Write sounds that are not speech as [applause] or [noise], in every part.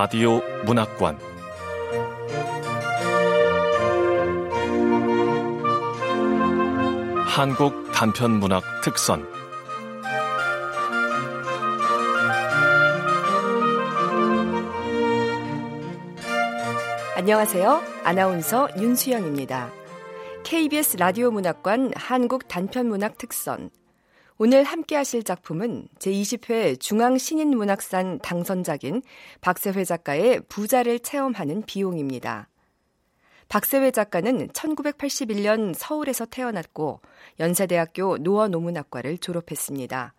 라디오 문학관 한국 단편 문학 특선 안녕하세요. 아나운서 윤수영입니다. KBS 라디오 문학관 한국 단편 문학 특선 오늘 함께 하실 작품은 제20회 중앙신인문학산 당선작인 박세회 작가의 부자를 체험하는 비용입니다. 박세회 작가는 1981년 서울에서 태어났고 연세대학교 노어노문학과를 졸업했습니다.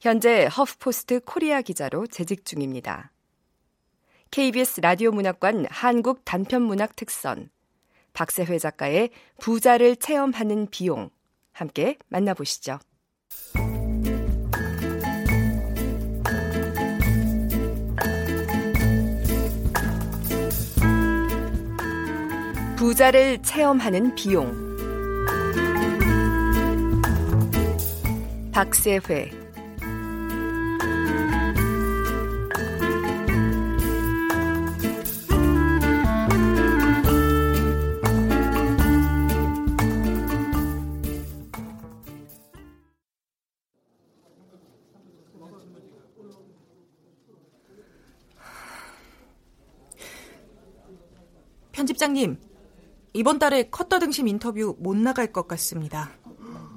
현재 허프포스트 코리아 기자로 재직 중입니다. KBS 라디오 문학관 한국 단편문학 특선 박세회 작가의 부자를 체험하는 비용 함께 만나보시죠. 부자를 체험하는 비용. 박세회 편집장님, 이번 달에 컷더 등심 인터뷰 못 나갈 것 같습니다.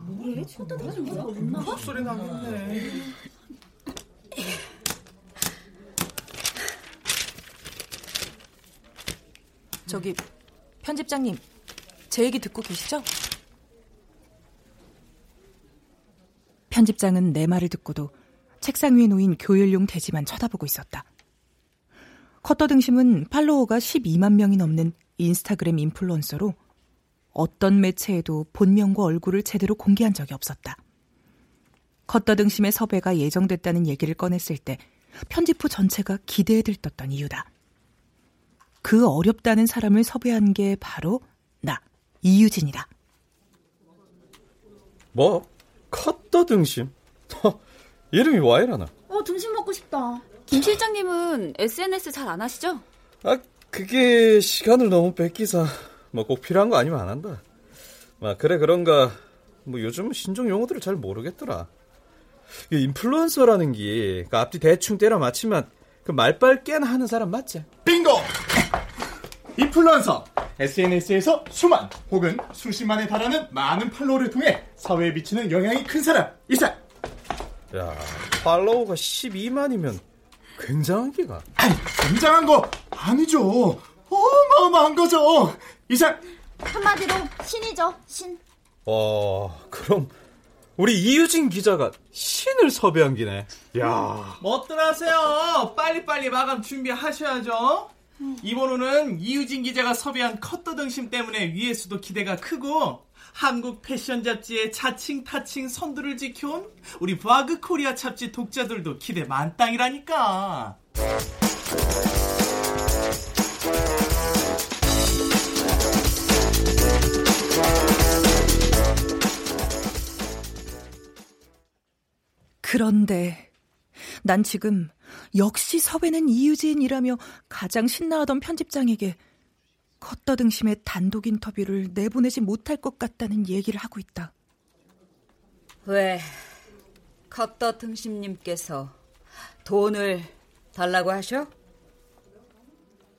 뭐래? 컷더 등심 못 나가? 소리 나겠네. 저기 편집장님, 제 얘기 듣고 계시죠? 편집장은 내 말을 듣고도 책상 위에 놓인 교열용 대지만 쳐다보고 있었다. 컷더 등심은 팔로워가 12만 명이 넘는 인스타그램 인플루언서로 어떤 매체에도 본명과 얼굴을 제대로 공개한 적이 없었다. 컷더 등심의 섭외가 예정됐다는 얘기를 꺼냈을 때 편집부 전체가 기대에 들떴던 이유다. 그 어렵다는 사람을 섭외한 게 바로 나, 이유진이다. 뭐? 컷더 등심? [laughs] 이름이 와 이러나? 어, 등심 먹고 싶다. 김 실장님은 SNS 잘 안 하시죠? 아, 그게 시간을 너무 뺏기서 뭐꼭 필요한 거 아니면 안 한다. 아, 그래 그런가. 뭐 요즘은 신종 용어들을 잘 모르겠더라. 이 인플루언서라는 게 그 앞뒤 대충 때려 맞히면 그 말빨 깨나 하는 사람 맞지? 빙고! 인플루언서 SNS에서 수만 혹은 수십만에 달하는 많은 팔로워를 통해 사회에 미치는 영향이 큰 사람 이상. 야, 팔로워가 12만이면 굉장한 기가. 아니, 굉장한 거 아니죠. 어마어마한 거죠. 이상. 한마디로 신이죠, 신. 어, 그럼 우리 이유진 기자가 신을 섭외한 기네. 야. 뭐들 하세요. 빨리빨리 마감 준비하셔야죠. 이번호는 이유진 기자가 섭외한 컷더 등심 때문에 위에서도 기대가 크고 한국 패션 잡지의 자칭 타칭 선두를 지켜온 우리 바그 코리아 잡지 독자들도 기대 만땅이라니까. 그런데 난 지금 역시 섭외는 이유진이라며 가장 신나하던 편집장에게 컷더 등심의 단독 인터뷰를 내보내지 못할 것 같다는 얘기를 하고 있다. 왜 컷더 등심님께서 돈을 달라고 하셔?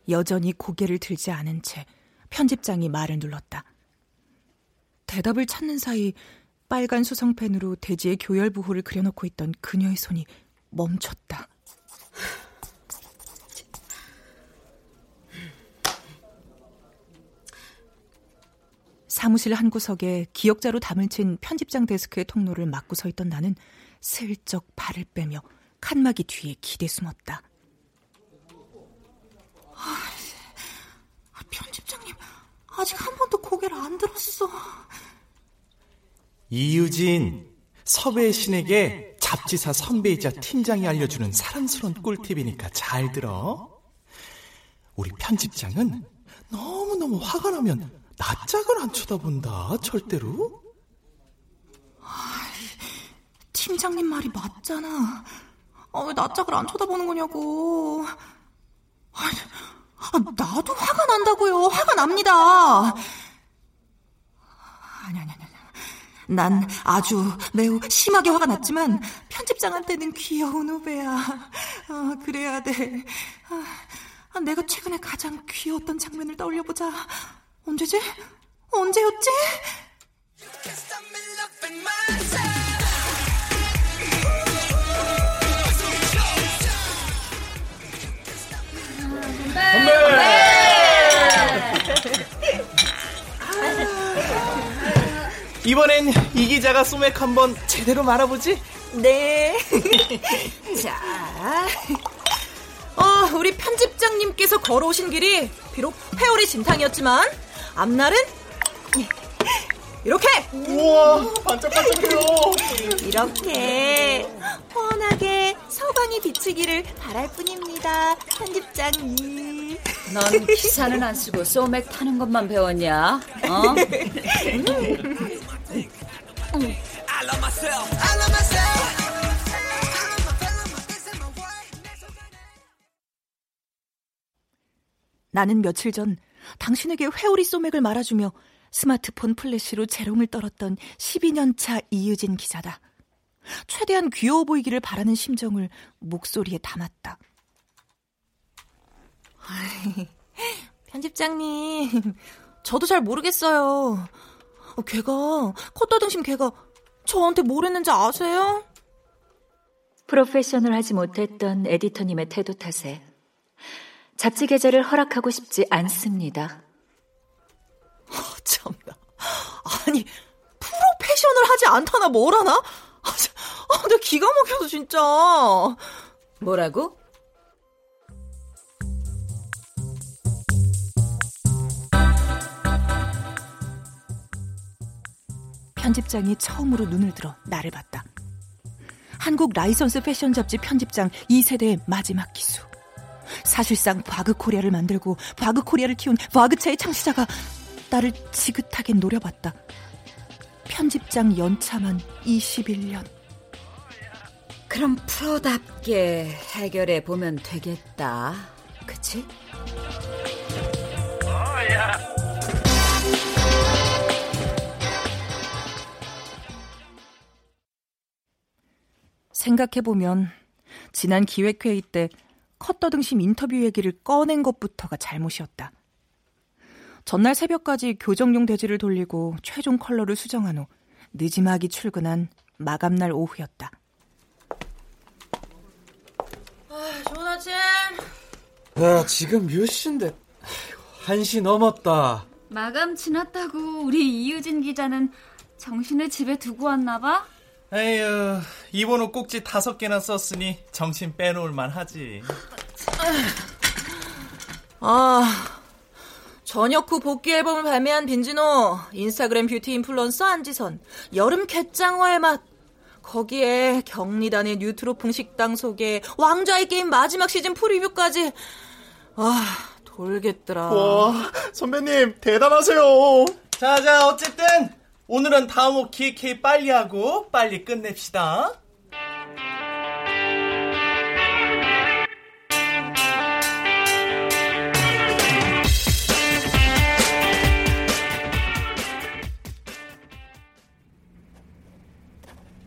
여전히 고개를 들지 않은 채 편집장이 말을 눌렀다. 대답을 찾는 사이 빨간 수성펜으로 대지의 교열 부호를 그려놓고 있던 그녀의 손이 멈췄다. 사무실 한 구석에 기억자로 담을 친 편집장 데스크의 통로를 막고 서 있던 나는 슬쩍 발을 빼며 칸막이 뒤에 기대 숨었다. 아, 편집장님, 아직 한 번도 고개를 안 들었어. 이유진, 섭외 신에게 잡지사 선배이자 팀장이 알려주는 사랑스러운 꿀팁이니까 잘 들어. 우리 편집장은 너무너무 화가 나면 낯짝을 안 쳐다본다, 절대로. 팀장님 말이 맞잖아. 아, 왜 낯짝을 안 쳐다보는 거냐고. 아, 나도 화가 난다고요. 화가 납니다. 아니, 아니, 아니. 난 아주 매우 심하게 화가 났지만 편집장한테는 귀여운 후배야. 아, 그래야 돼. 아, 내가 최근에 가장 귀여웠던 장면을 떠올려보자. 언제지? 언제였지? 이번엔 이 기자가 소맥 한번 제대로 말아보지? 네. [laughs] 자, 어, 우리 편집장님께서 걸어오신 길이 비록 회오리 진탕이었지만 앞날은 이렇게 우와 반짝반짝해요 이렇게 훤하게 서광이 비치기를 바랄 뿐입니다 편집장님 넌 기사는 안 쓰고 소맥 타는 것만 배웠냐? 어? 나는 며칠 전 당신에게 회오리 소맥을 말아주며 스마트폰 플래시로 재롱을 떨었던 12년 차 이유진 기자다. 최대한 귀여워 보이기를 바라는 심정을 목소리에 담았다. 편집장님, 저도 잘 모르겠어요. 어, 걔가, 콧떠등심 걔가 저한테 뭘 했는지 아세요? 프로페셔널하지 못했던 에디터님의 태도 탓에 잡지 게재를 허락하고 싶지 않습니다. 어, 참나. 아니, 프로페셔널 하지 않다나 뭘 하나? 아, 아, 내 기가 막혀서 진짜. 뭐라고? 편집장이 처음으로 눈을 들어 나를 봤다. 한국 라이선스 패션 잡지 편집장 2세대의 마지막 기수. 사실상 보그 코리아를 만들고 보그 코리아를 키운 보그체의 창시자가 나를 지긋하게 노려봤다. 편집장 연차만 21년. 그럼 프로답게 해결해 보면 되겠다. 그치? 생각해보면 지난 기획회의 때 컷더등심 인터뷰 얘기를 꺼낸 것부터가 잘못이었다. 전날 새벽까지 교정용 대지를 돌리고 최종 컬러를 수정한 후 늦지막이 출근한 마감날 오후였다. 아, 좋은 아침. 야, 지금 몇 시인데? 한시 넘었다. 마감 지났다고 우리 이유진 기자는 정신을 집에 두고 왔나 봐? 에휴, 이번호 꼭지 다섯 개나 썼으니 정신 빼놓을 만하지. 아, 전역 후 복귀 앨범을 발매한 빈지노, 인스타그램 뷰티 인플루언서 안지선, 여름 갯장어의 맛, 거기에 경리단의 뉴트로풍 식당 소개, 왕좌의 게임 마지막 시즌 프리뷰까지. 아, 돌겠더라. 와 선배님 대단하세요 자 자, 어쨌든 오늘은 다음 호 기획회의 빨리 하고 빨리 끝냅시다.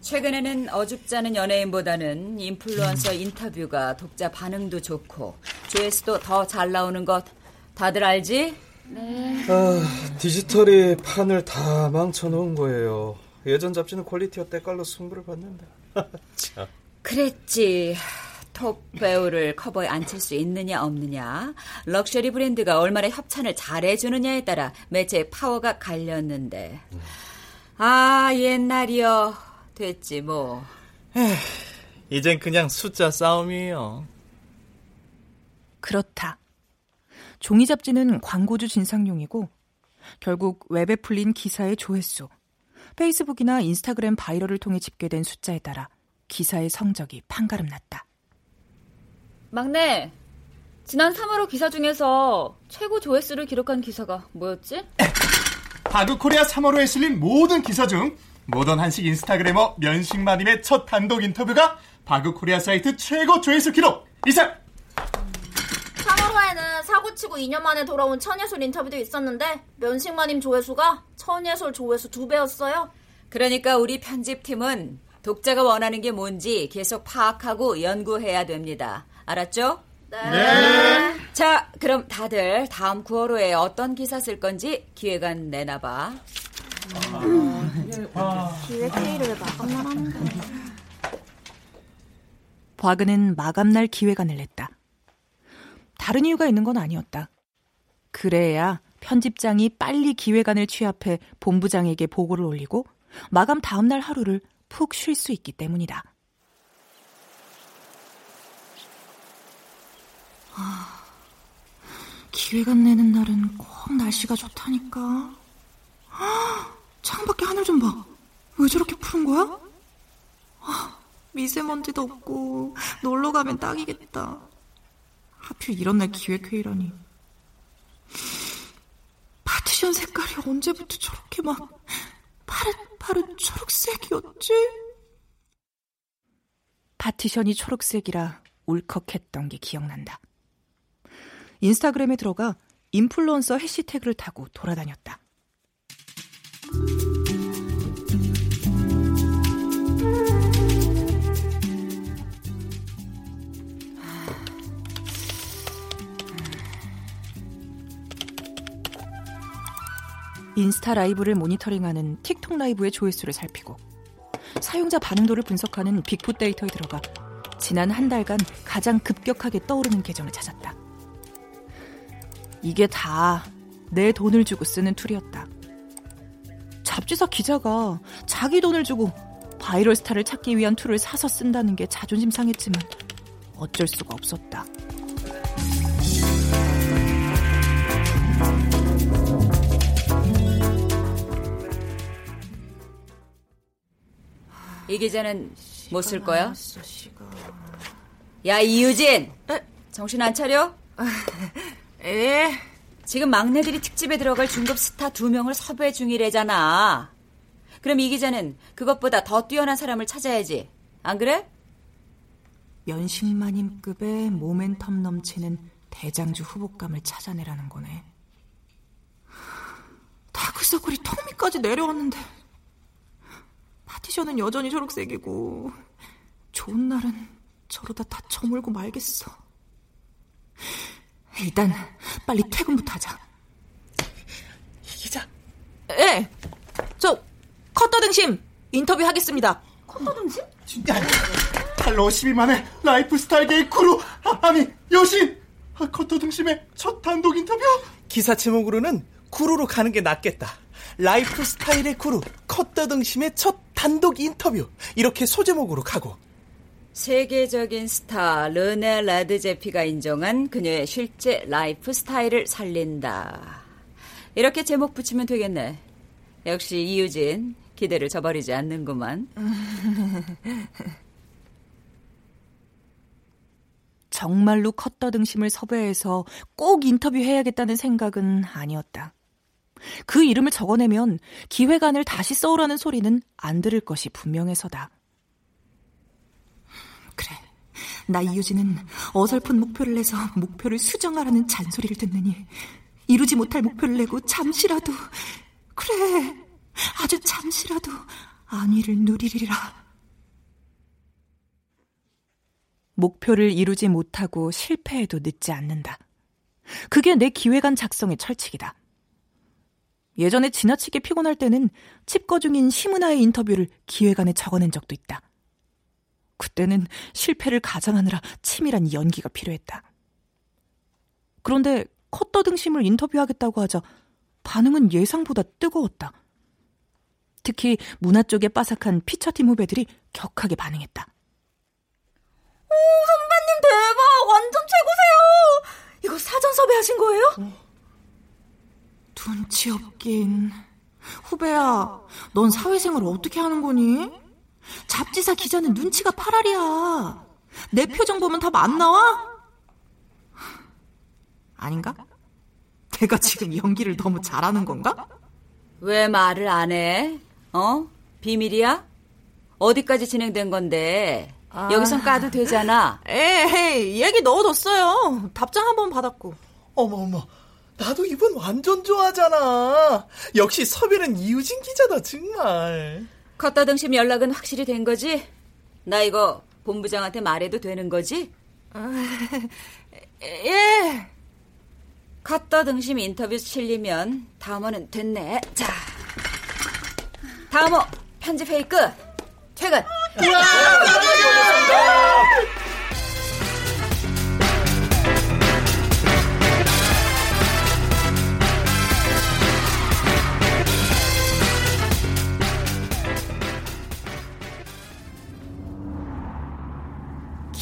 최근에는 어줍지 않은 연예인보다는 인플루언서 인터뷰가 독자 반응도 좋고 조회수도 더 잘 나오는 것 다들 알지? 아, 디지털이 판을 다 망쳐놓은 거예요. 예전 잡지는 퀄리티와 때깔로 승부를 봤는데. [laughs] 참. 그랬지. 톱 배우를 커버에 앉힐 수 있느냐 없느냐 럭셔리 브랜드가 얼마나 협찬을 잘해주느냐에 따라 매체의 파워가 갈렸는데 아 옛날이여 됐지 뭐 이젠 그냥 숫자 싸움이에요. 그렇다. 종이 잡지는 광고주 진상용이고 결국 웹에 풀린 기사의 조회수, 페이스북이나 인스타그램 바이럴을 통해 집계된 숫자에 따라 기사의 성적이 판가름 났다. 막내, 지난 3월호 기사 중에서 최고 조회수를 기록한 기사가 뭐였지? 바그 코리아 3월호에 실린 모든 기사 중 모던 한식 인스타그래머 면식마님의 첫 단독 인터뷰가 바그 코리아 사이트 최고 조회수 기록 이상 3월호 하루에는 사고치고 2년 만에 돌아온 천예솔 인터뷰도 있었는데 면식마님 조회수가 천예솔 조회수 두 배였어요. 그러니까 우리 편집팀은 독자가 원하는 게 뭔지 계속 파악하고 연구해야 됩니다. 알았죠? 네. 자, 그럼 다들 다음 9월호에 어떤 기사 쓸 건지 기획안 내놔봐. 기획 회의를 마감날 하는데. 과근은 마감날 기획안을 냈다. 다른 이유가 있는 건 아니었다. 그래야 편집장이 빨리 기획안을 취합해 본부장에게 보고를 올리고 마감 다음날 하루를 푹 쉴 수 있기 때문이다. 아, 기획안 내는 날은 꼭 날씨가 좋다니까. 아, 창밖에 하늘 좀 봐. 왜 저렇게 푸른 거야? 아, 미세먼지도 없고 놀러 가면 딱이겠다. 하필 이런 날 기획회의라니. 파티션 색깔이 언제부터 저렇게 막 파릇파릇 초록색이었지? 파티션이 초록색이라 울컥했던 게 기억난다. 인스타그램에 들어가 인플루언서 해시태그를 타고 돌아다녔다. 인스타 라이브를 모니터링하는 틱톡 라이브의 조회수를 살피고 사용자 반응도를 분석하는 빅풋 데이터에 들어가 지난 한 달간 가장 급격하게 떠오르는 계정을 찾았다. 이게 다 내 돈을 주고 쓰는 툴이었다. 잡지사 기자가 자기 돈을 주고 바이럴 스타를 찾기 위한 툴을 사서 쓴다는 게 자존심 상했지만 어쩔 수가 없었다. 이 기자는 못 쓸 거야? 야 이유진, 정신 안 차려? 에? [laughs] 지금 막내들이 특집에 들어갈 중급 스타 두 명을 섭외 중이래잖아. 그럼 이 기자는 그것보다 더 뛰어난 사람을 찾아야지. 안 그래? 면식마님급의 모멘텀 넘치는 대장주 후보감을 찾아내라는 거네. 다크서클이 턱 밑까지 내려왔는데 파티션은 여전히 초록색이고 좋은 날은 저러다 다 저물고 말겠어. 일단 빨리 퇴근부터 하자. 이 기자. 예. 저 컷더 등심 인터뷰 하겠습니다. 컷더 등심? 진짜 팔로워 12만의 라이프 스타일계의 구루, 아니 여신 아, 컷더 등심의 첫 단독 인터뷰 기사 제목으로는 구루로 가는 게 낫겠다. 라이프 스타일의 구루, 컷더 등심의 첫 단독 인터뷰. 이렇게 소제목으로 가고. 세계적인 스타 르네 레드제피가 인정한 그녀의 실제 라이프 스타일을 살린다. 이렇게 제목 붙이면 되겠네. 역시 이유진 기대를 저버리지 않는구만. [laughs] 정말로 컷더 등심을 섭외해서 꼭 인터뷰해야겠다는 생각은 아니었다. 그 이름을 적어내면 기획안을 다시 써오라는 소리는 안 들을 것이 분명해서다. 그래. 나 이유진은 어설픈 목표를 내서 목표를 수정하라는 잔소리를 듣느니 이루지 못할 목표를 내고 잠시라도 그래 아주 잠시라도 안위를 누리리라. 목표를 이루지 못하고 실패해도 늦지 않는다. 그게 내 기획안 작성의 철칙이다. 예전에 지나치게 피곤할 때는 칩거 중인 시문화의 인터뷰를 기획안에 적어낸 적도 있다. 그때는 실패를 가장하느라 치밀한 연기가 필요했다. 그런데 컷더 등심을 인터뷰하겠다고 하자 반응은 예상보다 뜨거웠다. 특히 문화 쪽에 빠삭한 피처팀 후배들이 격하게 반응했다. 오, 선배님 대박! 완전 최고세요! 이거 사전 섭외하신 거예요? 눈치 없긴. 후배야, 넌 사회생활 어떻게 하는 거니? 잡지사 기자는 눈치가 파랄이야. 내 표정 보면 답 안 나와? 아닌가? 내가 지금 연기를 너무 잘하는 건가? 왜 말을 안 해? 어? 비밀이야? 어디까지 진행된 건데? 아. 여기선 까도 되잖아. [laughs] 에이, 얘기 넣어뒀어요. 답장 한번 받았고. 어머, 어머. 나도 이분 완전 좋아하잖아. 역시 섭외는 이유진 기자다, 정말. 컸다등심 연락은 확실히 된 거지? 나 이거 본부장한테 말해도 되는 거지? 아, 예. 컸다등심 인터뷰 실리면 다음호는 됐네. 자, 다음호 편집 회의 끝. 퇴근.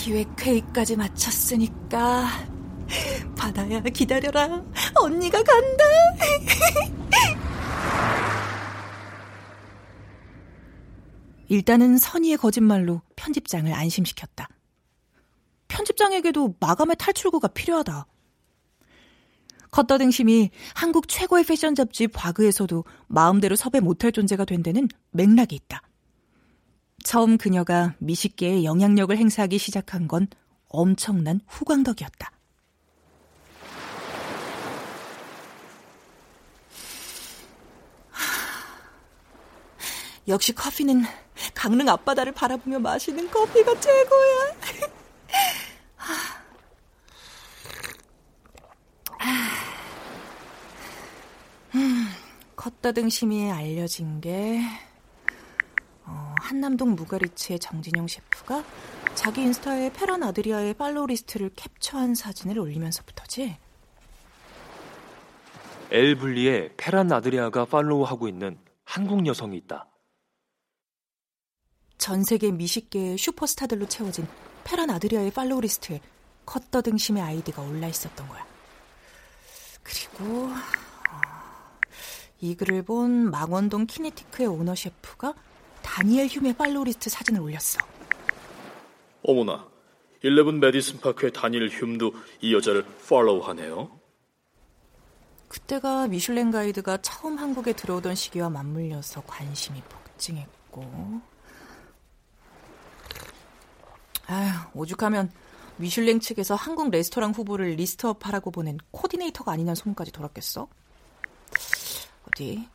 기획회의까지 마쳤으니까 받아야 기다려라. 언니가 간다. [laughs] 일단은 선의의 거짓말로 편집장을 안심시켰다. 편집장에게도 마감의 탈출구가 필요하다. 컷더등심이 한국 최고의 패션 잡지 과그에서도 마음대로 섭외 못할 존재가 된 데는 맥락이 있다 처음 그녀가 미식계에 영향력을 행사하기 시작한 건 엄청난 후광덕이었다. 역시 커피는 강릉 앞바다를 바라보며 마시는 커피가 최고야. [laughs] 음, 컷더등심이 알려진 게 어, 한남동 무가리츠의 정진영 셰프가 자기 인스타에 페란 아드리아의 팔로우 리스트를 캡처한 사진을 올리면서부터지. 엘불리의 페란 아드리아가 팔로우하고 있는 한국 여성이 있다. 전 세계 미식계의 슈퍼스타들로 채워진 페란 아드리아의 팔로우 리스트에 컷더 등심의 아이디가 올라 있었던 거야. 그리고 어, 이 글을 본 망원동 키네티크의 오너 셰프가 다니엘 흄의 팔로우 리스트 사진을 올렸어. 어머나, 11 메디슨 파크의 다니엘 흄도 이 여자를 팔로우 하네요. 그때가 미슐랭 가이드가 처음 한국에 들어오던 시기와 맞물려서 관심이 폭증했고 아휴, 오죽하면 미슐랭 측에서 한국 레스토랑 후보를 리스트업하라고 보낸 코디네이터가 아니냐는 소문까지 돌았겠어? 어디?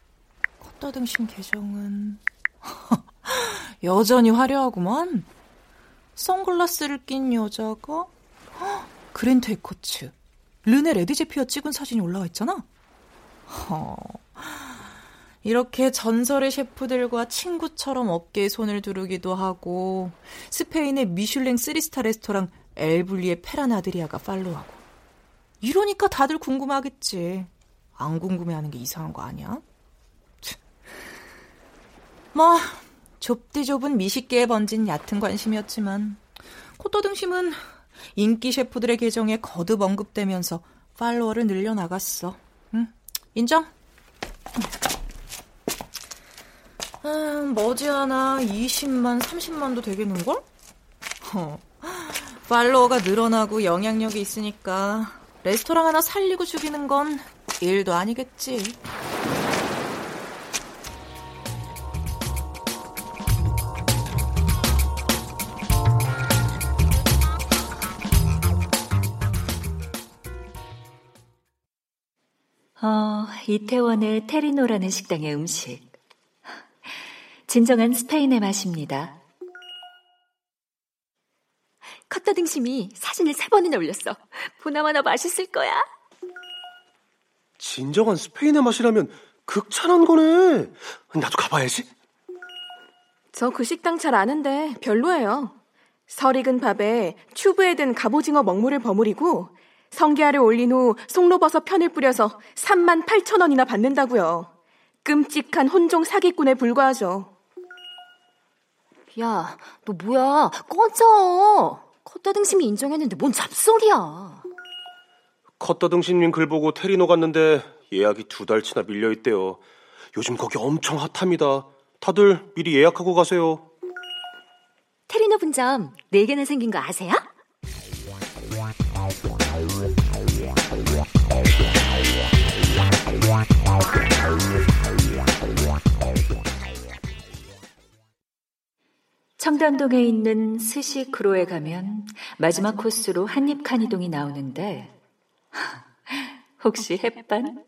컷더등심 계정은 [laughs] 여전히 화려하구만. 선글라스를 낀 여자가 그랜트 애커츠, 르네 레드제피와 찍은 사진이 올라와 있잖아. 허, 이렇게 전설의 셰프들과 친구처럼 어깨에 손을 두르기도 하고 스페인의 미슐랭 3스타 레스토랑 엘블리의 페란 아드리아가 팔로우하고 이러니까 다들 궁금하겠지. 안 궁금해하는 게 이상한 거 아니야? 뭐 좁디 좁은 미식계에 번진 얕은 관심이었지만 코떠등심은 인기 셰프들의 계정에 거듭 언급되면서 팔로워를 늘려나갔어. 응, 인정? 아, 머지않아 20만, 30만도 되겠는걸? 어, 팔로워가 늘어나고 영향력이 있으니까 레스토랑 하나 살리고 죽이는 건 일도 아니겠지. 어, 이태원의 테리노라는 식당의 음식. 진정한 스페인의 맛입니다. 컷터 등심이 사진을 세 번이나 올렸어. 보나마나 맛있을 거야. 진정한 스페인의 맛이라면 극찬한 거네. 나도 가봐야지. 저 그 식당 잘 아는데 별로예요. 설 익은 밥에 튜브에 든 갑오징어 먹물을 버무리고 성게알을 올린 후 송로버섯 편을 뿌려서 3만 8천 원이나 받는다고요. 끔찍한 혼종 사기꾼에 불과하죠. 야, 너 뭐야? 꺼져! 컷더등심이 인정했는데 뭔 잡소리야. 컷더등심님 글 보고 테리노 갔는데 예약이 두 달치나 밀려있대요. 요즘 거기 엄청 핫합니다. 다들 미리 예약하고 가세요. 테리노 분점 4개나 생긴 거 아세요? 청담동에 있는 스시크로에 가면 마지막 코스로 한입 칸이동이 나오는데 [laughs] 혹시 햇반?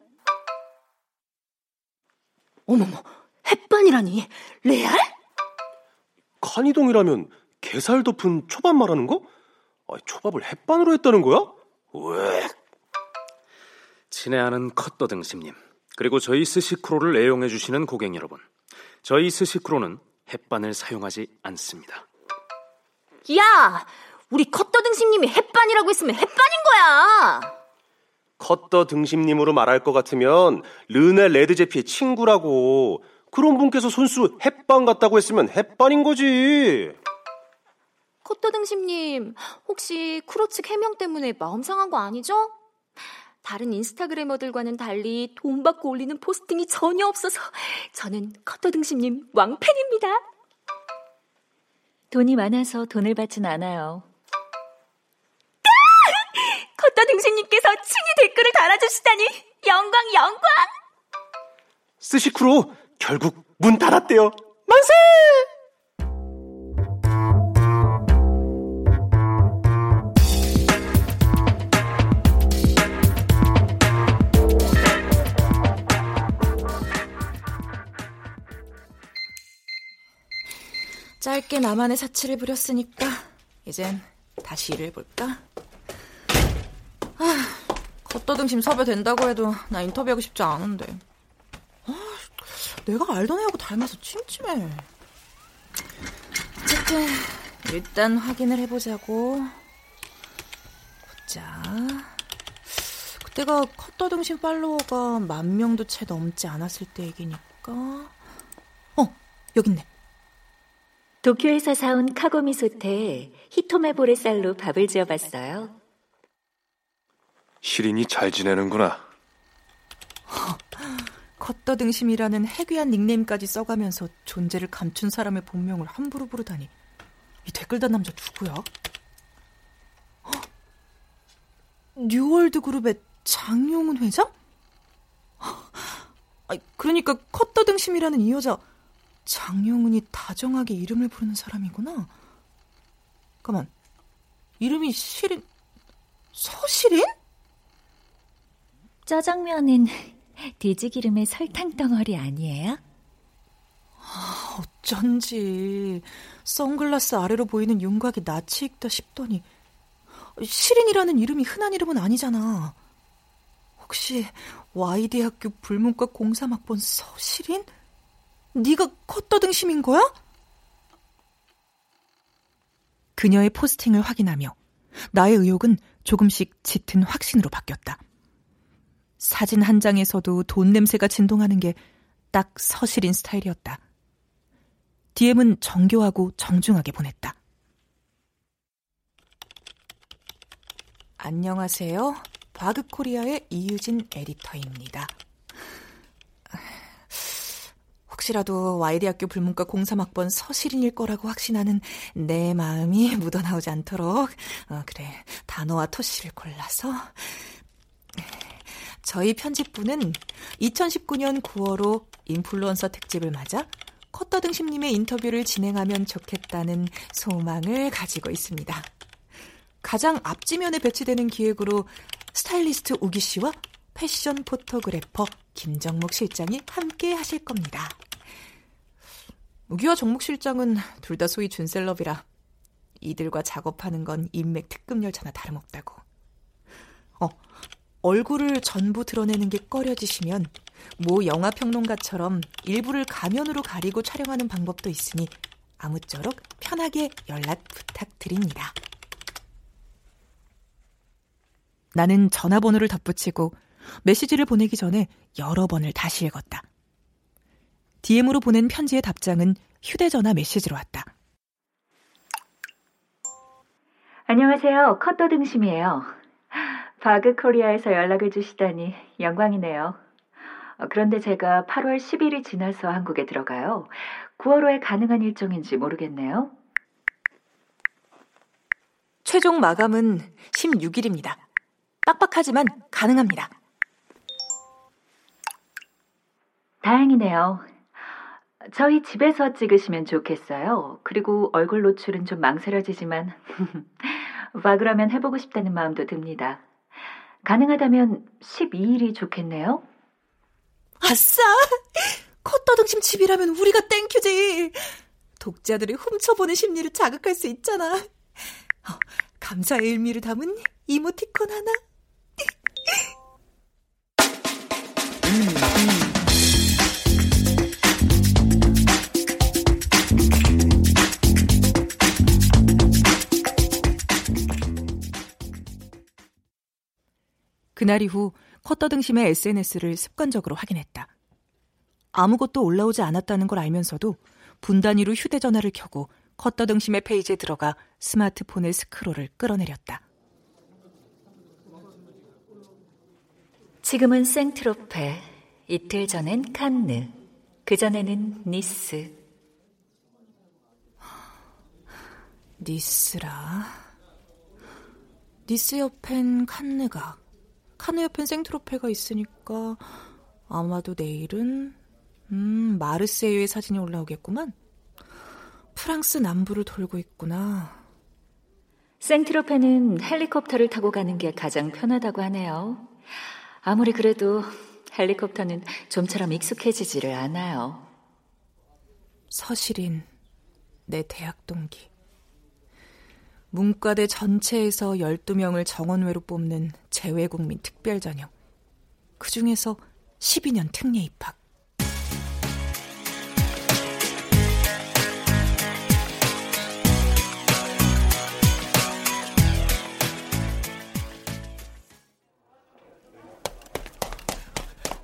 어머머, 햇반이라니 레알? 칸이동이라면 게살 덮은 초밥 말하는 거? 아니, 초밥을 햇반으로 했다는 거야? 왜? 친애하는 컷더 등심님 그리고 저희 스시크로를 애용해 주시는 고객 여러분 저희 스시크로는 햇반을 사용하지 않습니다 야, 우리 컷더 등심님이 햇반이라고 했으면 햇반인 거야. 컷더 등심님으로 말할 것 같으면 르네 레드제피의 친구라고 그런 분께서 손수 햇반 같다고 했으면 햇반인 거지. 컷더 등심님, 혹시 측 해명 때문에 마음 상한 거 아니죠? 다른 인스타그래머들과는 달리 돈 받고 올리는 포스팅이 전혀 없어서 저는 컷더 등심님 왕팬입니다. 돈이 많아서 돈을 받진 않아요. [laughs] 컷더 등심님께서 친히 댓글을 달아주시다니 영광 영광! 스시크로 결국 문 닫았대요. 만세! 짧게 나만의 사치를 부렸으니까 이젠 다시 일을 해볼까? 아, 겉떠등심 섭외 된다고 해도 나 인터뷰하고 싶지 않은데. 아, 내가 알던 애하고 닮아서 찜찜해. 어쨌든 일단 확인을 해보자고. 보자. 그때가 컷더등심 팔로워가 만 명도 채 넘지 않았을 때 얘기니까. 어, 여기 있네. 도쿄에서 사온 카고미소테 히토메보레 쌀로 밥을 지어봤어요. 시린이 잘 지내는구나. [laughs] 컷더등심이라는 해괴한 닉네임까지 써가면서 존재를 감춘 사람의 본명을 함부로 부르다니. 이 댓글 단 남자 누구야? 헉! [gasps] 뉴월드 그룹의 장용은 회장? [gasps] 아, 그러니까 컷더등심이라는 이 여자 장용은이 다정하게 이름을 부르는 사람이구나. 가만, 이름이 시린 서시린? 짜장면은 [laughs] 돼지기름의 설탕 덩어리 아니에요? 아, 어쩐지 선글라스 아래로 보이는 윤곽이 낯이 익다 싶더니 시린이라는 이름이 흔한 이름은 아니잖아. 혹시 YD 학교 불문과 03학번 서시린? 네가 컷더등심인 거야? 그녀의 포스팅을 확인하며 나의 의혹은 조금씩 짙은 확신으로 바뀌었다. 사진 한 장에서도 돈 냄새가 진동하는 게 딱 서실인 스타일이었다. DM은 정교하고 정중하게 보냈다. 안녕하세요. 바그코리아의 이유진 에디터입니다. 혹시라도 와이대학교 불문과 03학번 서시린일 거라고 확신하는 내 마음이 [laughs] 묻어나오지 않도록 어, 그래 단어와 토시를 골라서 저희 편집부는 2019년 9월호 인플루언서 특집을 맞아 컷더등심님의 인터뷰를 진행하면 좋겠다는 소망을 가지고 있습니다. 가장 앞지면에 배치되는 기획으로 스타일리스트 우기 씨와 패션 포토그래퍼 김정목 실장이 함께 하실 겁니다. 우기와 정목 실장은 둘 다 소위 준셀럽이라 이들과 작업하는 건 인맥 특급 열차나 다름없다고. 어, 얼굴을 전부 드러내는 게 꺼려지시면 모 영화 평론가처럼 일부를 가면으로 가리고 촬영하는 방법도 있으니 아무쪼록 편하게 연락 부탁드립니다. 나는 전화번호를 덧붙이고 메시지를 보내기 전에 여러 번을 다시 읽었다. DM으로 보낸 편지의 답장은 휴대전화 메시지로 왔다. 안녕하세요. 컷더 등심이에요. 바그 코리아에서 연락을 주시다니 영광이네요. 어, 그런데 제가 8월 10일이 지나서 한국에 들어가요. 9월호에 가능한 일정인지 모르겠네요. 최종 마감은 16일입니다. 빡빡하지만 가능합니다. 다행이네요. 저희 집에서 찍으시면 좋겠어요. 그리고 얼굴 노출은 좀 망설여지지만 [laughs] 와 그러면 해보고 싶다는 마음도 듭니다. 가능하다면 12일이 좋겠네요. 아싸! 컷더등심 집이라면 우리가 땡큐지. 독자들이 훔쳐보는 심리를 자극할 수 있잖아. 어, 감사의 의미를 담은 이모티콘 하나. 그날 이후 컷더등심의 SNS를 습관적으로 확인했다. 아무것도 올라오지 않았다는 걸 알면서도 분단위로 휴대전화를 켜고 컷더등심의 페이지에 들어가 스마트폰의 스크롤을 끌어내렸다. 지금은 생트로페, 이틀 전엔 칸느, 그 전에는 니스. 니스라. 니스 옆엔 칸느가, 칸느 옆엔 생트로페가 있으니까 아마도 내일은 음, 마르세유의 사진이 올라오겠구만. 프랑스 남부를 돌고 있구나. 생트로페는 헬리콥터를 타고 가는 게 가장 편하다고 하네요. 아무리 그래도 헬리콥터는 좀처럼 익숙해지지를 않아요. 서실인, 내 대학 동기. 문과대 전체에서 12명을 정원외로 뽑는 재외국민 특별전형. 그 중에서 12년 특례 입학.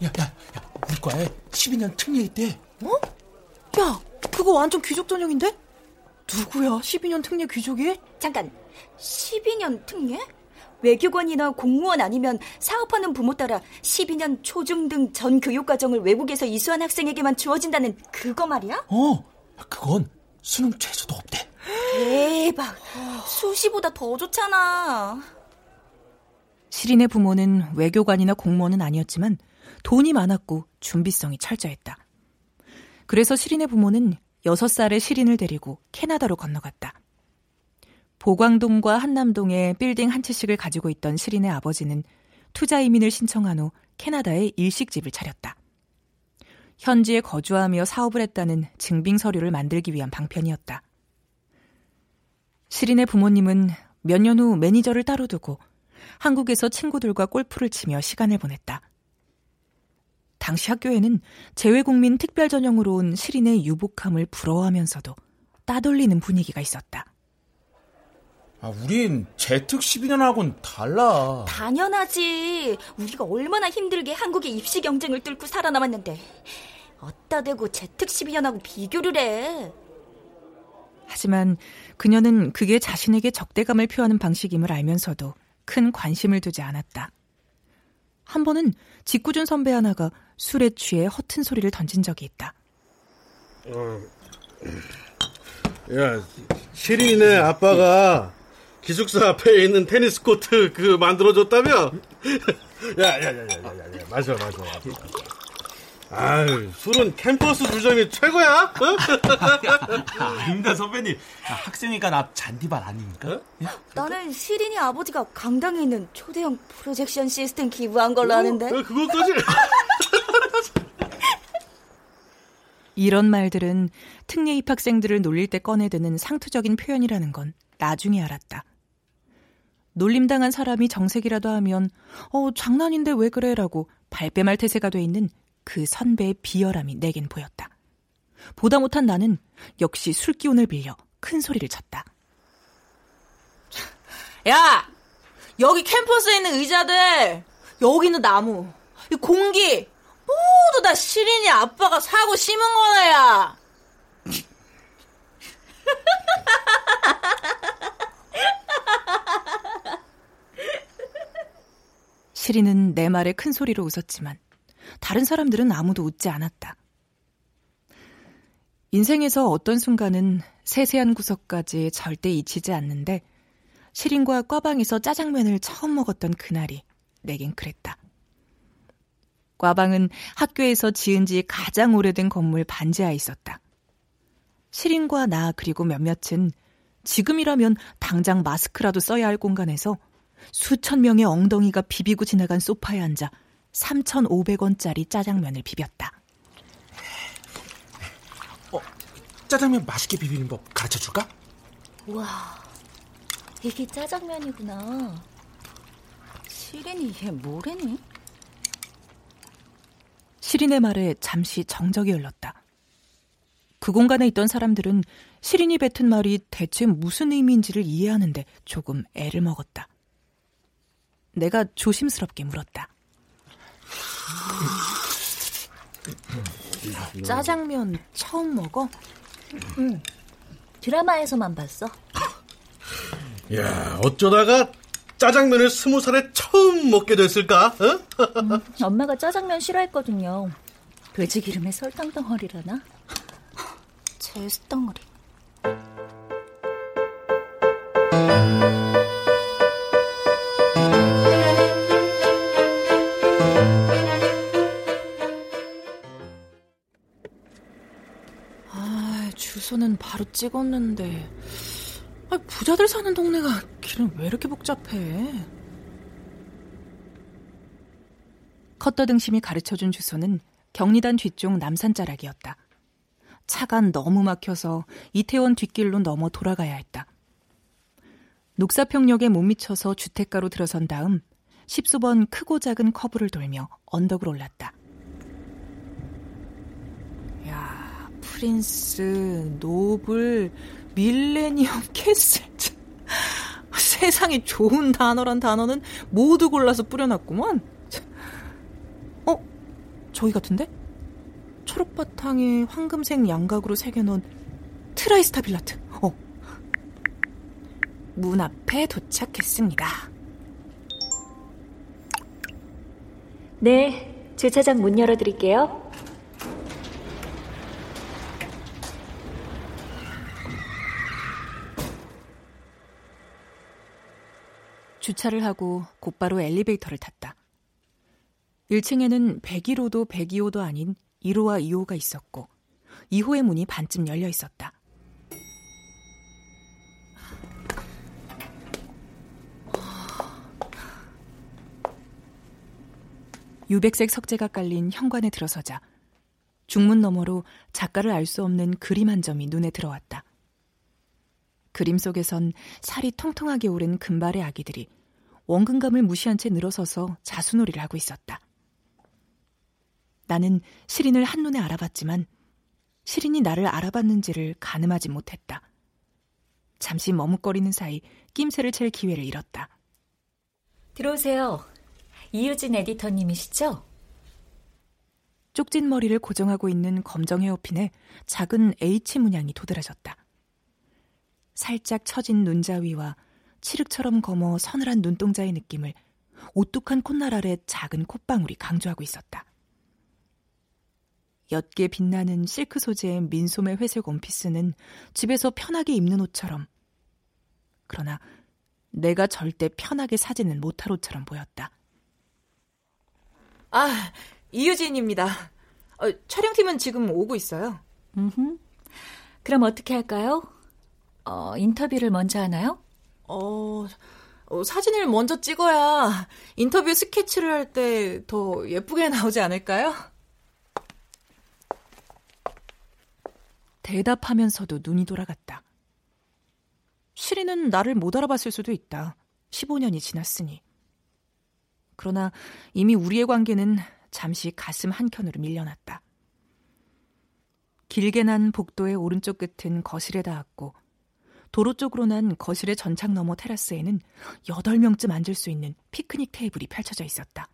야, 야, 야, 우리 과에 12년 특례 있대. 어? 야, 그거 완전 귀족 전형인데? 누구야, 12년 특례 귀족이? 잠깐, 12년 특례? 외교관이나 공무원 아니면 사업하는 부모 따라 12년 초중 등 전 교육과정을 외국에서 이수한 학생에게만 주어진다는 그거 말이야? 어, 그건 수능 최소도 없대. 대박, 수시보다 더 좋잖아. 시린의 부모는 외교관이나 공무원은 아니었지만 돈이 많았고 준비성이 철저했다. 그래서 시린의 부모는 6살의 시린을 데리고 캐나다로 건너갔다. 보광동과 한남동에 빌딩 한 채씩을 가지고 있던 시린의 아버지는 투자 이민을 신청한 후 캐나다에 일식집을 차렸다. 현지에 거주하며 사업을 했다는 증빙 서류를 만들기 위한 방편이었다. 시린의 부모님은 몇 년 후 매니저를 따로 두고 한국에서 친구들과 골프를 치며 시간을 보냈다. 당시 학교에는 재외국민 특별 전형으로 온 시린의 유복함을 부러워하면서도 따돌리는 분위기가 있었다. 아, 우린 재특 12년하고는 달라. 당연하지. 우리가 얼마나 힘들게 한국의 입시 경쟁을 뚫고 살아남았는데 어따 대고 재특 12년하고 비교를 해. 하지만 그녀는 그게 자신에게 적대감을 표하는 방식임을 알면서도 큰 관심을 두지 않았다. 한 번은 직구준 선배 하나가 술에 취해 허튼 소리를 던진 적이 있다. 어, 야, 시린이네 아빠가 기숙사 앞에 있는 테니스 코트 그 만들어줬다며? [laughs] 야, 야, 야, 야, 야, 야, 마셔, 마셔. 아 유, 술은 캠퍼스 주점이 최고야? 어? 아닙니다, 선배님. 학생이니까 나 잔디발 아닙니까? 나는 시린이 아버지가 강당에 있는 초대형 프로젝션 시스템 기부한 걸로 아는데. 어, 그것까지? [laughs] 이런 말들은 특례 입학생들을 놀릴 때 꺼내드는 상투적인 표현이라는 건 나중에 알았다. 놀림당한 사람이 정색이라도 하면 어 장난인데 왜 그래라고 발뺌할 태세가 돼 있는 그 선배의 비열함이 내겐 보였다. 보다 못한 나는 역시 술기운을 빌려 큰 소리를 쳤다. 야! 여기 캠퍼스에 있는 의자들, 여기 있는 나무, 이 공기, 모두 다 시린이 아빠가 사고 심은 거야. [laughs] 시린은 내 말에 큰 소리로 웃었지만 다른 사람들은 아무도 웃지 않았다. 인생에서 어떤 순간은 세세한 구석까지 절대 잊히지 않는데 시린과 꽈방에서 짜장면을 처음 먹었던 그날이 내겐 그랬다. 과방은 학교에서 지은 지 가장 오래된 건물 반지하에 있었다. 시린과 나 그리고 몇몇은 지금이라면 당장 마스크라도 써야 할 공간에서 수천 명의 엉덩이가 비비고 지나간 소파에 앉아 3,500원짜리 짜장면을 비볐다. 어, 짜장면 맛있게 비비는 법 가르쳐 줄까? 와, 이게 짜장면이구나. 시린이 얘 뭐래니? 시린의 말에 잠시 정적이 흘렀다. 그 공간에 있던 사람들은 시린이 뱉은 말이 대체 무슨 의미인지를 이해하는데 조금 애를 먹었다. 내가 조심스럽게 물었다. 짜장면 처음 먹어? 응. 드라마에서만 봤어. 야, 어쩌다가 짜장면을 스무 살에 처음 먹게 됐을까? 어? 음, 엄마가 짜장면 싫어했거든요. 돼지 기름에 설탕 덩어리라나? 제스 덩어리. 주소는 바로 찍었는데. 아, 부자들 사는 동네가 길은 왜 이렇게 복잡해? 컷더등심이 가르쳐준 주소는 경리단 뒤쪽 남산자락이었다. 차가 너무 막혀서 이태원 뒷길로 넘어 돌아가야 했다. 녹사평역에 못 미쳐서 주택가로 들어선 다음 십수번 크고 작은 커브를 돌며 언덕을 올랐다. 야, 프린스, 노블, 밀레니엄 [laughs] 캐슬. 세상에 좋은 단어란 단어는 모두 골라서 뿌려놨구먼. 어? 저기 같은데? 초록 바탕에 황금색 양각으로 새겨놓은 트라이스타 빌라트. 어. 문 앞에 도착했습니다. 네, 주차장 문 열어드릴게요. 주차를 하고 곧바로 엘리베이터를 탔다. 1층에는 101호도 102호도 아닌 1호와 2호가 있었고 2호의 문이 반쯤 열려 있었다. 유백색 석재가 깔린 현관에 들어서자 중문 너머로 작가를 알 수 없는 그림 한 점이 눈에 들어왔다. 그림 속에선 살이 통통하게 오른 금발의 아기들이 원근감을 무시한 채 늘어서서 자수놀이를 하고 있었다. 나는 시린을 한눈에 알아봤지만 시린이 나를 알아봤는지를 가늠하지 못했다. 잠시 머뭇거리는 사이 낌새를 챌 기회를 잃었다. 들어오세요. 이유진 에디터님이시죠? 쪽진 머리를 고정하고 있는 검정 헤어핀에 작은 H 문양이 도드라졌다. 살짝 처진 눈자위와 칠흑처럼 검어 서늘한 눈동자의 느낌을 오뚝한 콧날 아래 작은 콧방울이 강조하고 있었다. 옅게 빛나는 실크 소재의 민소매 회색 원피스는 집에서 편하게 입는 옷처럼 그러나 내가 절대 편하게 사지는 못할 옷처럼 보였다. 아, 이유진입니다. 어, 촬영팀은 지금 오고 있어요. 음흠. 그럼 어떻게 할까요? 어, 인터뷰를 먼저 하나요? 어, 어, 사진을 먼저 찍어야 인터뷰 스케치를 할 때 더 예쁘게 나오지 않을까요? 대답하면서도 눈이 돌아갔다. 시리는 나를 못 알아봤을 수도 있다. 15년이 지났으니. 그러나 이미 우리의 관계는 잠시 가슴 한켠으로 밀려났다. 길게 난 복도의 오른쪽 끝은 거실에 닿았고 도로 쪽으로 난 거실의 전창 너머 테라스에는 8명쯤 앉을 수 있는 피크닉 테이블이 펼쳐져 있었다.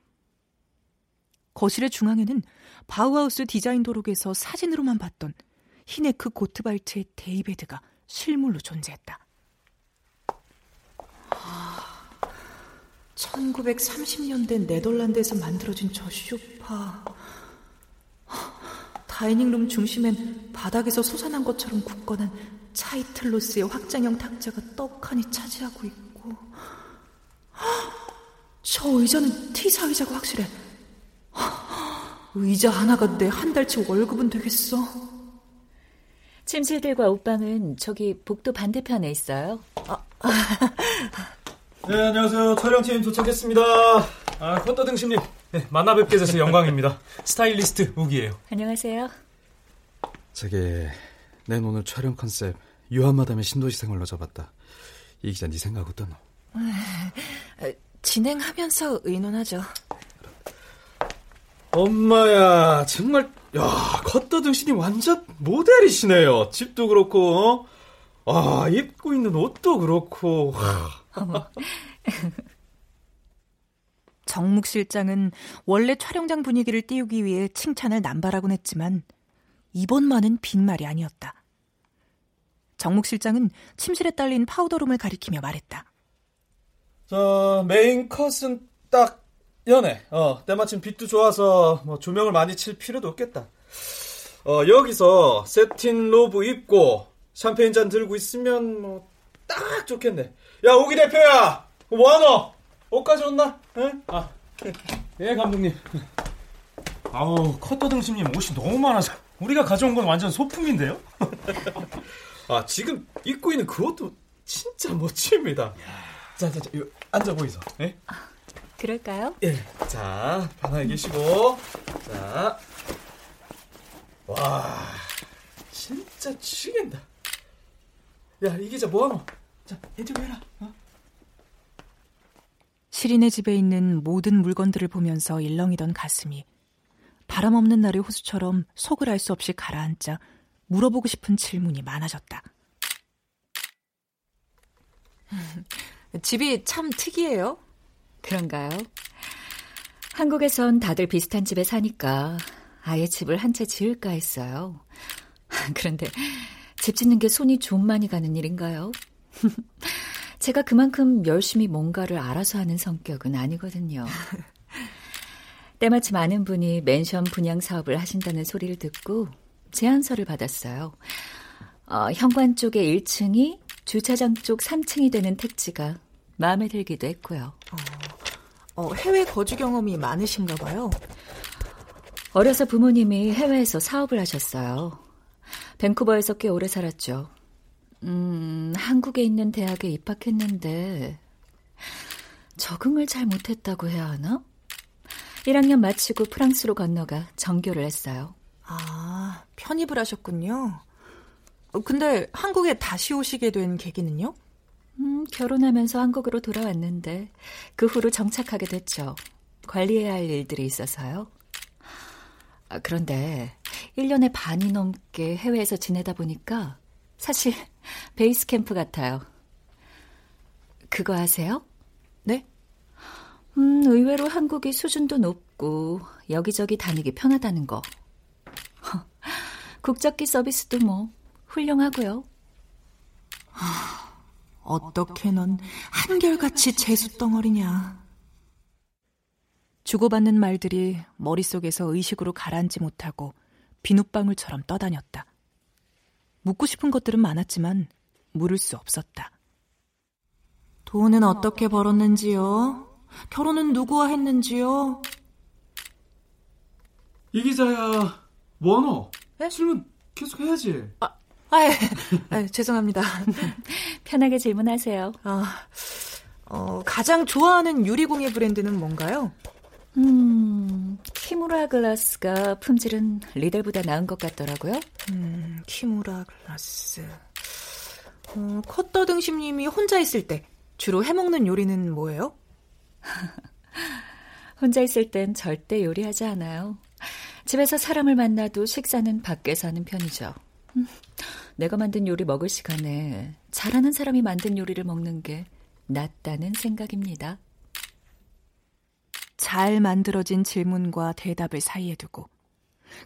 거실의 중앙에는 바우하우스 디자인 도록에서 사진으로만 봤던 히네크 고트발트의 데이베드가 실물로 존재했다. 1930년대 네덜란드에서 만들어진 저 쇼파. 다이닝룸 중심엔 바닥에서 솟아난 것처럼 굳건한 차이틀로스의 확장형 탁자가 떡하니 차지하고 있고 저 의자는 티사 의자가 확실해 의자 하나가 내 한 달치 월급은 되겠어. 침실들과 옷방은 저기 복도 반대편에 있어요. 아, [laughs] 네, 안녕하세요. 촬영팀 도착했습니다. 아, 콧떠등심님. 네, 만나 뵙게 돼서 영광입니다. 스타일리스트 우기예요. 안녕하세요. 저기, 내 오늘 촬영 컨셉 유한마담의 신도시 생활로 잡았다. 이 기자 네 생각 어떠노? 진행하면서 의논하죠. 엄마야, 정말, 야, 겉떠등신이 완전 모델이시네요. 집도 그렇고, 어? 아, 입고 있는 옷도 그렇고. [laughs] 정묵 실장은 원래 촬영장 분위기를 띄우기 위해 칭찬을 남발하곤 했지만 이번만은 빈말이 아니었다. 정묵 실장은 침실에 딸린 파우더룸을 가리키며 말했다. 저 메인 컷은 딱 여네. 어, 때마침 빛도 좋아서 뭐 조명을 많이 칠 필요도 없겠다. 어, 여기서 새틴 로브 입고 샴페인 잔 들고 있으면 뭐 딱 좋겠네. 야, 오기 대표야. 뭐하노? 옷 가지 온나? 응? 아, [laughs] 예, 감독님. 아우, 컷더등심님 옷이 너무 많아서 우리가 가져온 건 완전 소품인데요? [laughs] 아, 지금 입고 있는 그 옷도 진짜 멋집니다. 자, 자, 자, 앉아 보이소. 예? 그럴까요? 예. 자, 편하게 계시고. 자. 와, 진짜 치긴다. 야, 이 기자 뭐하노? 자, 인터뷰 해라. 어? 시린의 집에 있는 모든 물건들을 보면서 일렁이던 가슴이 바람 없는 날의 호수처럼 속을 알 수 없이 가라앉자 물어보고 싶은 질문이 많아졌다. 집이 참 특이해요. 그런가요? 한국에선 다들 비슷한 집에 사니까 아예 집을 한 채 지을까 했어요. [laughs] 그런데 집 짓는 게 손이 좀 많이 가는 일인가요? [laughs] 제가 그만큼 열심히 뭔가를 알아서 하는 성격은 아니거든요. [laughs] 때마침 아는 분이 맨션 분양 사업을 하신다는 소리를 듣고 제안서를 받았어요. 어, 현관 쪽에 1층이 주차장 쪽 3층이 되는 택지가 마음에 들기도 했고요. 어, 어, 해외 거주 경험이 많으신가 봐요. 어려서 부모님이 해외에서 사업을 하셨어요. 밴쿠버에서 꽤 오래 살았죠. 음, 한국에 있는 대학에 입학했는데 적응을 잘 못했다고 해야 하나? 1학년 마치고 프랑스로 건너가 정교를 했어요. 아, 편입을 하셨군요. 어, 근데 한국에 다시 오시게 된 계기는요? 음, 결혼하면서 한국으로 돌아왔는데 그 후로 정착하게 됐죠. 관리해야 할 일들이 있어서요. 아, 그런데 1년의 반이 넘게 해외에서 지내다 보니까 사실 [laughs] 베이스 캠프 같아요. 그거 아세요? 네? 음, 의외로 한국이 수준도 높고 여기저기 다니기 편하다는 거. 국적기 서비스도 뭐 훌륭하고요. 어떻게 넌 한결같이 재수덩어리냐. 주고받는 말들이 머릿속에서 의식으로 가라앉지 못하고 비눗방울처럼 떠다녔다. 묻고 싶은 것들은 많았지만 물을 수 없었다. 돈은 어떻게 벌었는지요? 결혼은 누구와 했는지요? 이 기자야, 뭐하노? 네? 질문 계속 해야지. 아, 아, 예. 아 죄송합니다. [laughs] 편하게 질문하세요. 아, 어, 가장 좋아하는 유리공예 브랜드는 뭔가요? 음, 키무라 글라스가 품질은 리델보다 나은 것 같더라고요. 음, 키무라 글라스. 어, 컷더 등심님이 혼자 있을 때 주로 해먹는 요리는 뭐예요? [laughs] 혼자 있을 땐 절대 요리하지 않아요. 집에서 사람을 만나도 식사는 밖에서 하는 편이죠. 음, 내가 만든 요리 먹을 시간에 잘하는 사람이 만든 요리를 먹는 게 낫다는 생각입니다. 잘 만들어진 질문과 대답을 사이에 두고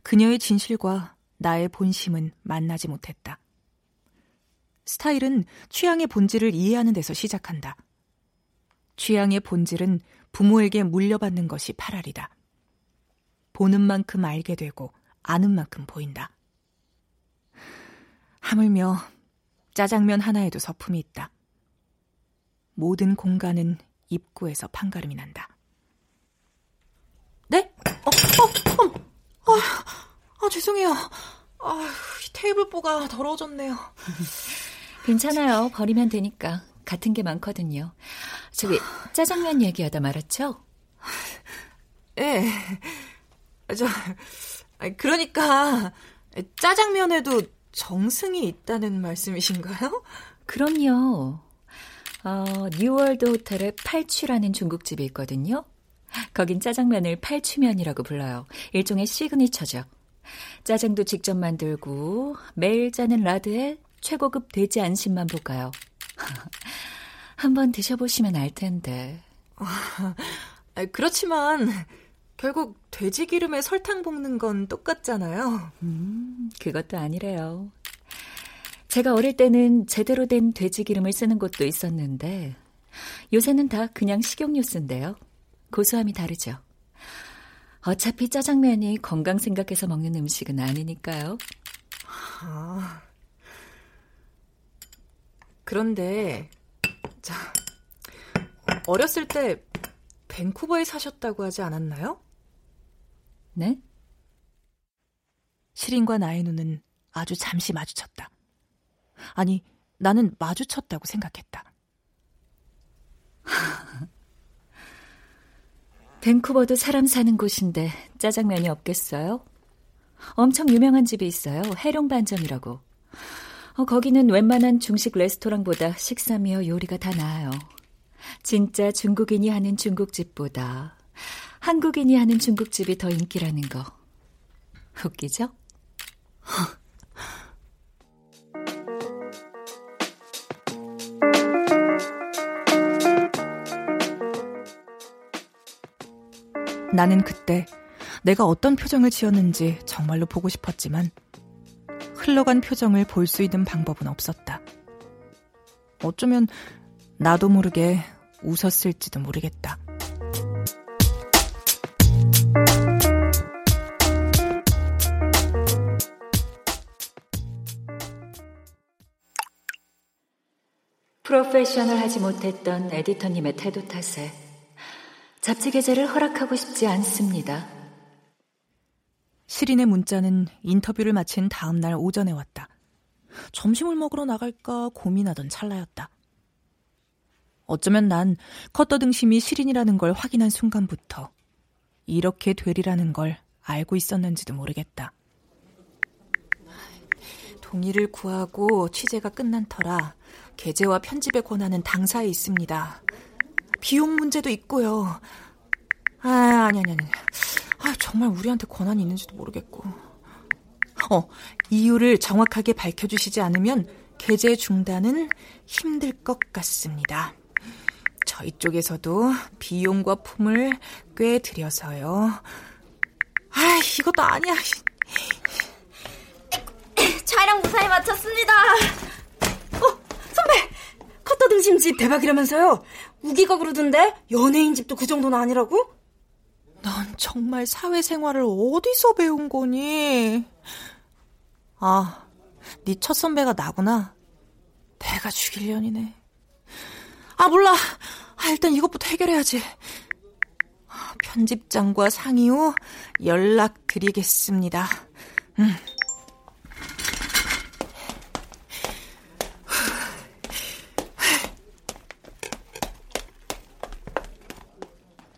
그녀의 진실과 나의 본심은 만나지 못했다. 스타일은 취향의 본질을 이해하는 데서 시작한다. 취향의 본질은 부모에게 물려받는 것이 파랄이다. 보는 만큼 알게 되고 아는 만큼 보인다. 하물며 짜장면 하나에도 서품이 있다. 모든 공간은 입구에서 판가름이 난다. 네? 어, 어, 어, 죄송해요. 아, 테이블보가 더러워졌네요. [laughs] 괜찮아요. 버리면 되니까. 같은 게 많거든요. 저기 짜장면 얘기하다 말았죠? 예. 저 [laughs] 그러니까 짜장면에도 정승이 있다는 말씀이신가요? 그럼요. 어, 뉴월드 호텔에 팔취라는 중국집이 있거든요. 거긴 짜장면을 팔취면이라고 불러요. 일종의 시그니처죠. 짜장도 직접 만들고 매일 짜는 라드에 최고급 돼지 안심만 볶아요. [laughs] 한번 드셔보시면 알 텐데. [laughs] 아, 그렇지만 결국 돼지 기름에 설탕 볶는 건 똑같잖아요. 음, 그것도 아니래요. 제가 어릴 때는 제대로 된 돼지 기름을 쓰는 곳도 있었는데 요새는 다 그냥 식용유 쓴대요. 고소함이 다르죠. 어차피 짜장면이 건강 생각해서 먹는 음식은 아니니까요. 아. 그런데 자 어렸을 때 밴쿠버에 사셨다고 하지 않았나요? 네? 시린과 나의 눈은 아주 잠시 마주쳤다. 아니, 나는 마주쳤다고 생각했다. [laughs] 밴쿠버도 사람 사는 곳인데 짜장면이 없겠어요? 엄청 유명한 집이 있어요. 해룡 반점이라고. 어, 거기는 웬만한 중식 레스토랑보다 식사며 요리가 다 나아요. 진짜 중국인이 하는 중국집보다 한국인이 하는 중국집이 더 인기라는 거. 웃기죠? [laughs] 나는 그때 내가 어떤 표정을 지었는지 정말로 보고 싶었지만 흘러간 표정을 볼 수 있는 방법은 없었다. 어쩌면 나도 모르게 웃었을지도 모르겠다. 프로페셔널 하지 못했던 에디터님의 태도 탓에 잡지 게재를 허락하고 싶지 않습니다. 시린의 문자는 인터뷰를 마친 다음 날 오전에 왔다. 점심을 먹으러 나갈까 고민하던 찰나였다. 어쩌면 난 컷더 등심이 시린이라는 걸 확인한 순간부터 이렇게 되리라는 걸 알고 있었는지도 모르겠다. 동의를 구하고 취재가 끝난 터라 게재와 편집의 권한은 당사에 있습니다. 비용 문제도 있고요. 아, 아니, 아니, 아니. 아, 정말 우리한테 권한이 있는지도 모르겠고. 어, 이유를 정확하게 밝혀주시지 않으면 게재 중단은 힘들 것 같습니다. 저희 쪽에서도 비용과 품을 꽤 들여서요. 아, 이것도 아니야. 촬영 무사히 마쳤습니다. 컷터 등심집 대박이라면서요? 우기가 그러던데? 연예인 집도 그 정도는 아니라고? 넌 정말 사회생활을 어디서 배운 거니? 아, 네 첫 선배가 나구나. 내가 죽일 년이네. 아, 몰라. 아, 일단 이것부터 해결해야지. 편집장과 상의 후 연락드리겠습니다. 음.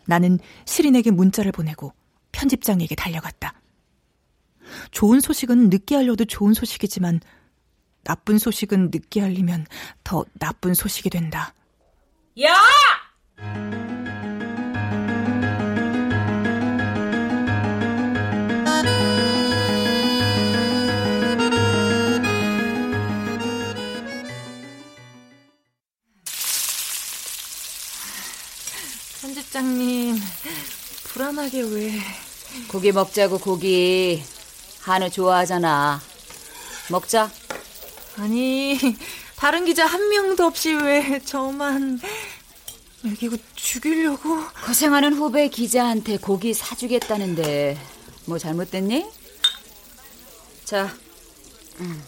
나는 시린에게 문자를 보내고 편집장에게 달려갔다. 좋은 소식은 늦게 알려도 좋은 소식이지만 나쁜 소식은 늦게 알리면 더 나쁜 소식이 된다. 야! 편집장님, 불안하게 왜. 고기 먹자고, 고기. 한우 좋아하잖아. 먹자. 아니, 다른 기자 한 명도 없이 왜 저만 먹이고 죽이려고? 고생하는 후배 기자한테 고기 사주겠다는데 뭐 잘못됐니? 자, 음.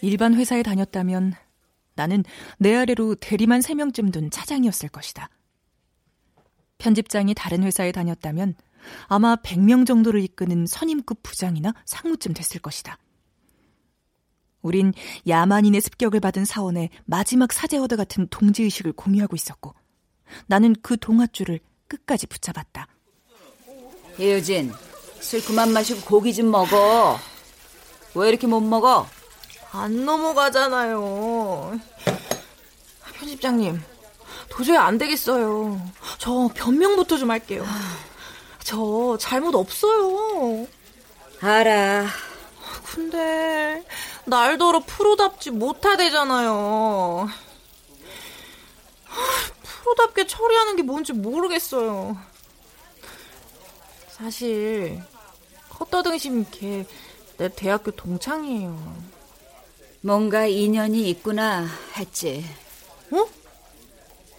일반 회사에 다녔다면 나는 내 아래로 대리만 3명쯤 둔 차장이었을 것이다. 편집장이 다른 회사에 다녔다면 아마 100명 정도를 이끄는 선임급 부장이나 상무쯤 됐을 것이다. 우린 야만인의 습격을 받은 사원의 마지막 사제들 같은 동지의식을 공유하고 있었고 나는 그 동아줄을 끝까지 붙잡았다. 예유진, 술 그만 마시고 고기 좀 먹어. 왜 이렇게 못 먹어? 안 넘어가잖아요. 편집장님, 도저히 안 되겠어요. 저 변명부터 좀 할게요. 저 잘못 없어요. 알아. 근데 날더러 프로답지 못하대잖아요. 프로답게 처리하는 게 뭔지 모르겠어요. 사실 컷더등심 걔 내 대학교 동창이에요. 뭔가 인연이 있구나 했지. 어?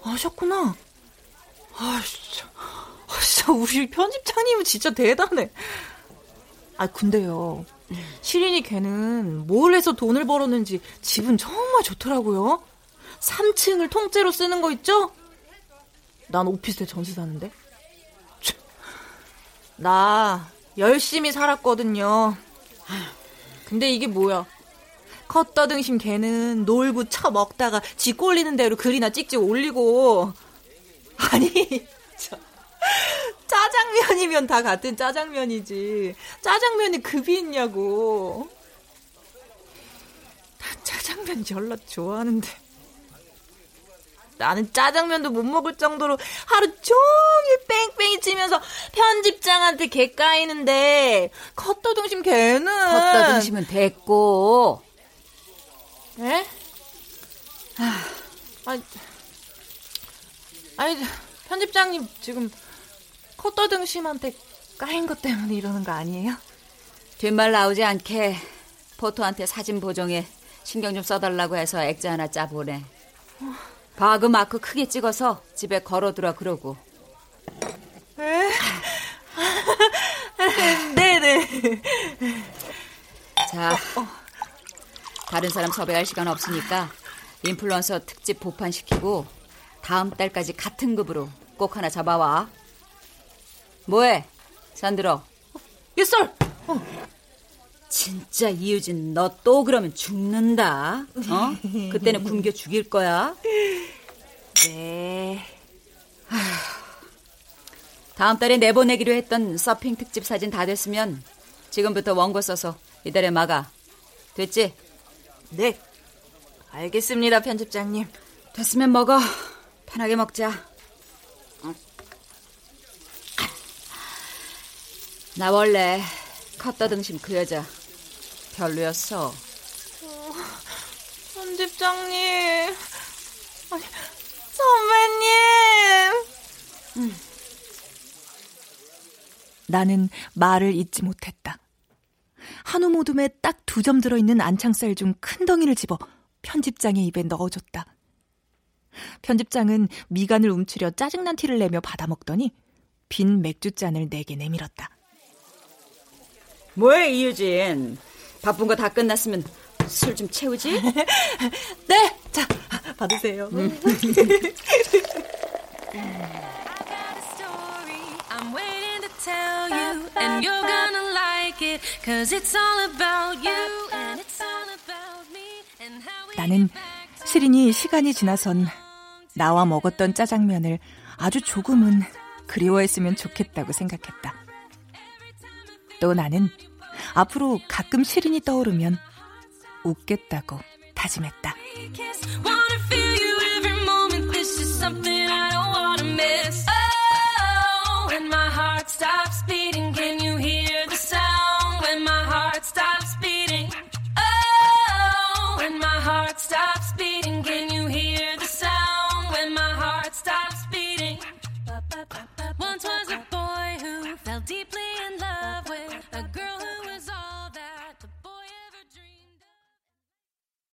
아셨구나. 아, 진짜. 아, 진짜 우리 편집장님은 진짜 대단해. 아, 근데요. 시린이 걔는 뭘 해서 돈을 벌었는지 집은 정말 좋더라고요. 3층을 통째로 쓰는 거 있죠? 난 오피스텔 전세 사는데. 나 열심히 살았거든요. 근데 이게 뭐야? 컷더등심 걔는 놀고 쳐 먹다가 지 꼴리는 대로 글이나 찍찍 올리고. 아니 짜장면이면 다 같은 짜장면이지. 짜장면이 급이 있냐고. 난 짜장면 열라 좋아하는데. 나는 짜장면도 못 먹을 정도로 하루 종일 뺑뺑이 치면서 편집장한테 개 까이는데 컷더등심 걔는 컷더등심은 됐고 에? 아니, 아니 편집장님 지금 컷더등심한테 까인 것 때문에 이러는 거 아니에요? 뒷말 나오지 않게 포토한테 사진 보정에 신경 좀 써달라고 해서 액자 하나 짜보내. 바그 마크 크게 찍어서 집에 걸어두라 그러고. 에? [laughs] 네네. 자, 다른 사람 섭외할 시간 없으니까 인플루언서 특집 보판시키고 다음 달까지 같은 급으로 꼭 하나 잡아와. 뭐해? 산들어. 예썰! 진짜 이유진 너 또 그러면 죽는다. 어? 그때는 굶겨 죽일 거야. 네. 다음 달에 내보내기로 했던 서핑 특집 사진 다 됐으면 지금부터 원고 써서 이달에 막아. 됐지? 네. 알겠습니다, 편집장님. 됐으면 먹어. 편하게 먹자. 나 원래 컷더등심 그 여자 별로였어. 어, 편집장님. 아니, 선배님. 음. 나는 말을 잇지 못했다. 한우 모둠에 딱 두 점 들어있는 안창살 중 큰 덩이를 집어 편집장의 입에 넣어줬다. 편집장은 미간을 움츠려 짜증난 티를 내며 받아먹더니 빈 맥주잔을 내게 내밀었다. 뭐해 이유진? 바쁜 거 다 끝났으면 술 좀 채우지? [laughs] 네, 자 받으세요. 음. [laughs] 나는 시린이 시간이 지나선 나와 먹었던 짜장면을 아주 조금은 그리워했으면 좋겠다고 생각했다. 또 나는 앞으로 가끔 시린이 떠오르면 웃겠다고 다짐했다. stop speeding.